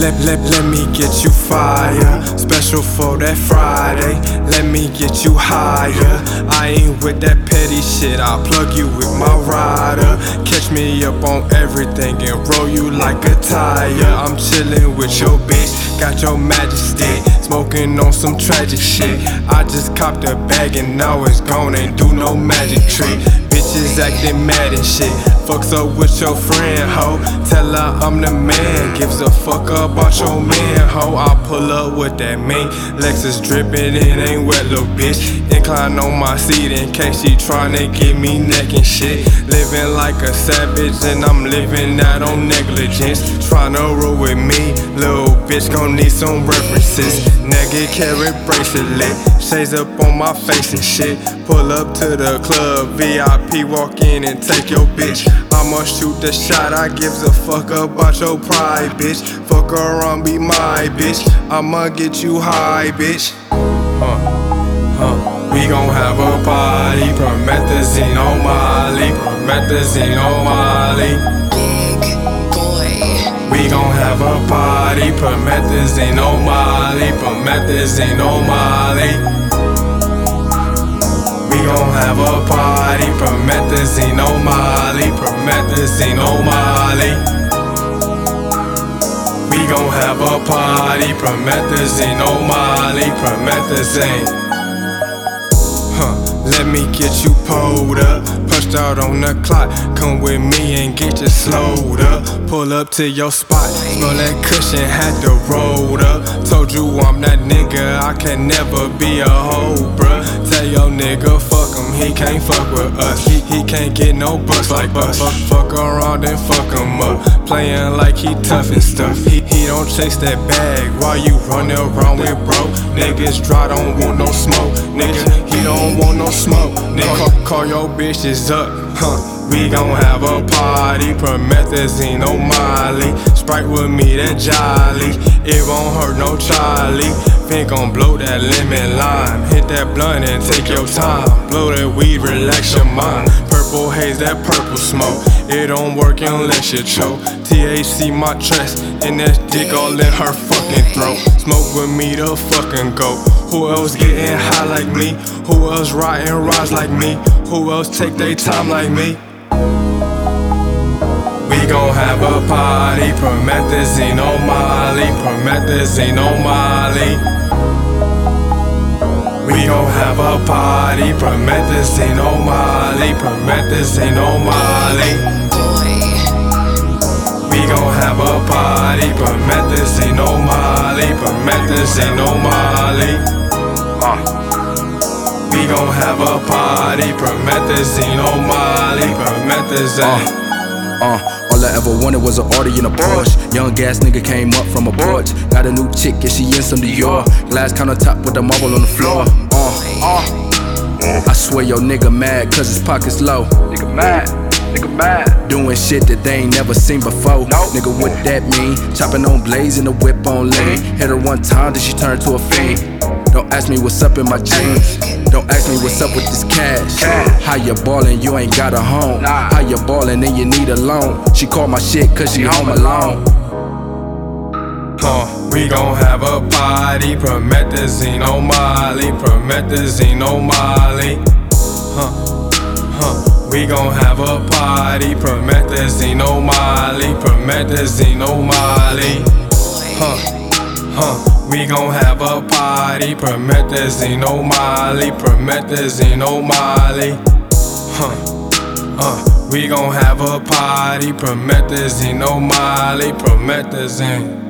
let, let, let me get you fire. Special for that Friday. Let me get you higher. I ain't with that petty shit. I'll plug you with my rider. Catch me up on everything and roll you like a tire. I'm chillin' with your bitch. Got your majesty. Smoking on some tragic shit. I just copped a bag and now it's gone. Ain't do no magic trick. Bitches acting mad and shit. Fucks up with your friend, ho. Tell her I'm the man. Gives a fuck about your man, ho. I pull up with that mean. Lexus dripping, it ain't wet, little bitch. Incline on my seat in case she tryna get me neck and shit. Living like a savage, and I'm living out on negligence. Tryna roll with bitch gon' need some references. Nigga carry bracelet, shades up on my face and shit. Pull up to the club, VIP walk in and take your bitch. I'ma shoot the shot, I gives a fuck about your pride, bitch. Fuck around, be my bitch. I'ma get you high, bitch. Huh, huh. We gon' have a party, promethazine on Molly, promethazine on Molly. Big boy. We gon' have a party, promethazine on Molly, promethazine on Molly. We gon' have a party, promethazine on Molly, promethazine on Molly. We gon' have a party, promethazine on Molly, promethazine. Let me get you pulled up. Punched out on the clock. Come with me and get you slowed up. Pull up to your spot. Smell that cushion, had to roll up. Told you I'm that nigga. I can never be a hoe, bruh. Tell your nigga, fuck. He can't fuck with us. He, he can't get no bucks like us. Fuck, fuck around and fuck him up. Playing like he tough and stuff. He, he don't chase that bag while you running around with bro. Niggas dry, don't want no smoke. Nigga, he don't want no smoke. Nigga, call, call your bitches up, huh? We gon' have a party, promethazine on Molly. Sprite with me, that jolly. It won't hurt no Charlie. Fin gon' blow that lemon lime. Hit that blunt and take your time. Blow that weed, relax your mind. Purple haze, that purple smoke. It don't work unless you choke. THC my chest, and that dick all in her fucking throat. Smoke with me the fucking go. Who else getting high like me? Who else riding rides like me? Who else take their time like me? We gon' have a party, promethazine on Molly, promethazine on Molly. A party, promethazine on Molly, promethazine on Molly. We gon' have a party, promethazine on Molly, promethazine on Molly. Uh. We gon' have a party, promethazine on Molly, promethazine. Uh, Uh, all I ever wanted was an Audi in a Porsche. Young gas nigga came up from a porch. Got a new chick, and she in some Dior. Glass countertop with the marble on the floor. Uh. I swear your nigga mad, cause his pockets low. Nigga mad, nigga mad. Doing shit that they ain't never seen before. Nigga, what that mean? Chopping on blaze and the whip on lean. Hit her one time, then she turned to a fiend. Don't ask me what's up in my jeans. Don't ask me what's up with this cash. How you ballin', you ain't got a home. How you ballin', and you need a loan. She call my shit cause she home alone. Huh, we gon' have a party, promethazine on Molly, promethazine on Molly. Huh, huh, we gon' have a party, promethazine on Molly, promethazine on Molly. Huh, huh, we gon' have a party, promethazine on Molly, promethazine on Molly. Huh, uh, we gon' have a party, promethazine on Molly, promethazine.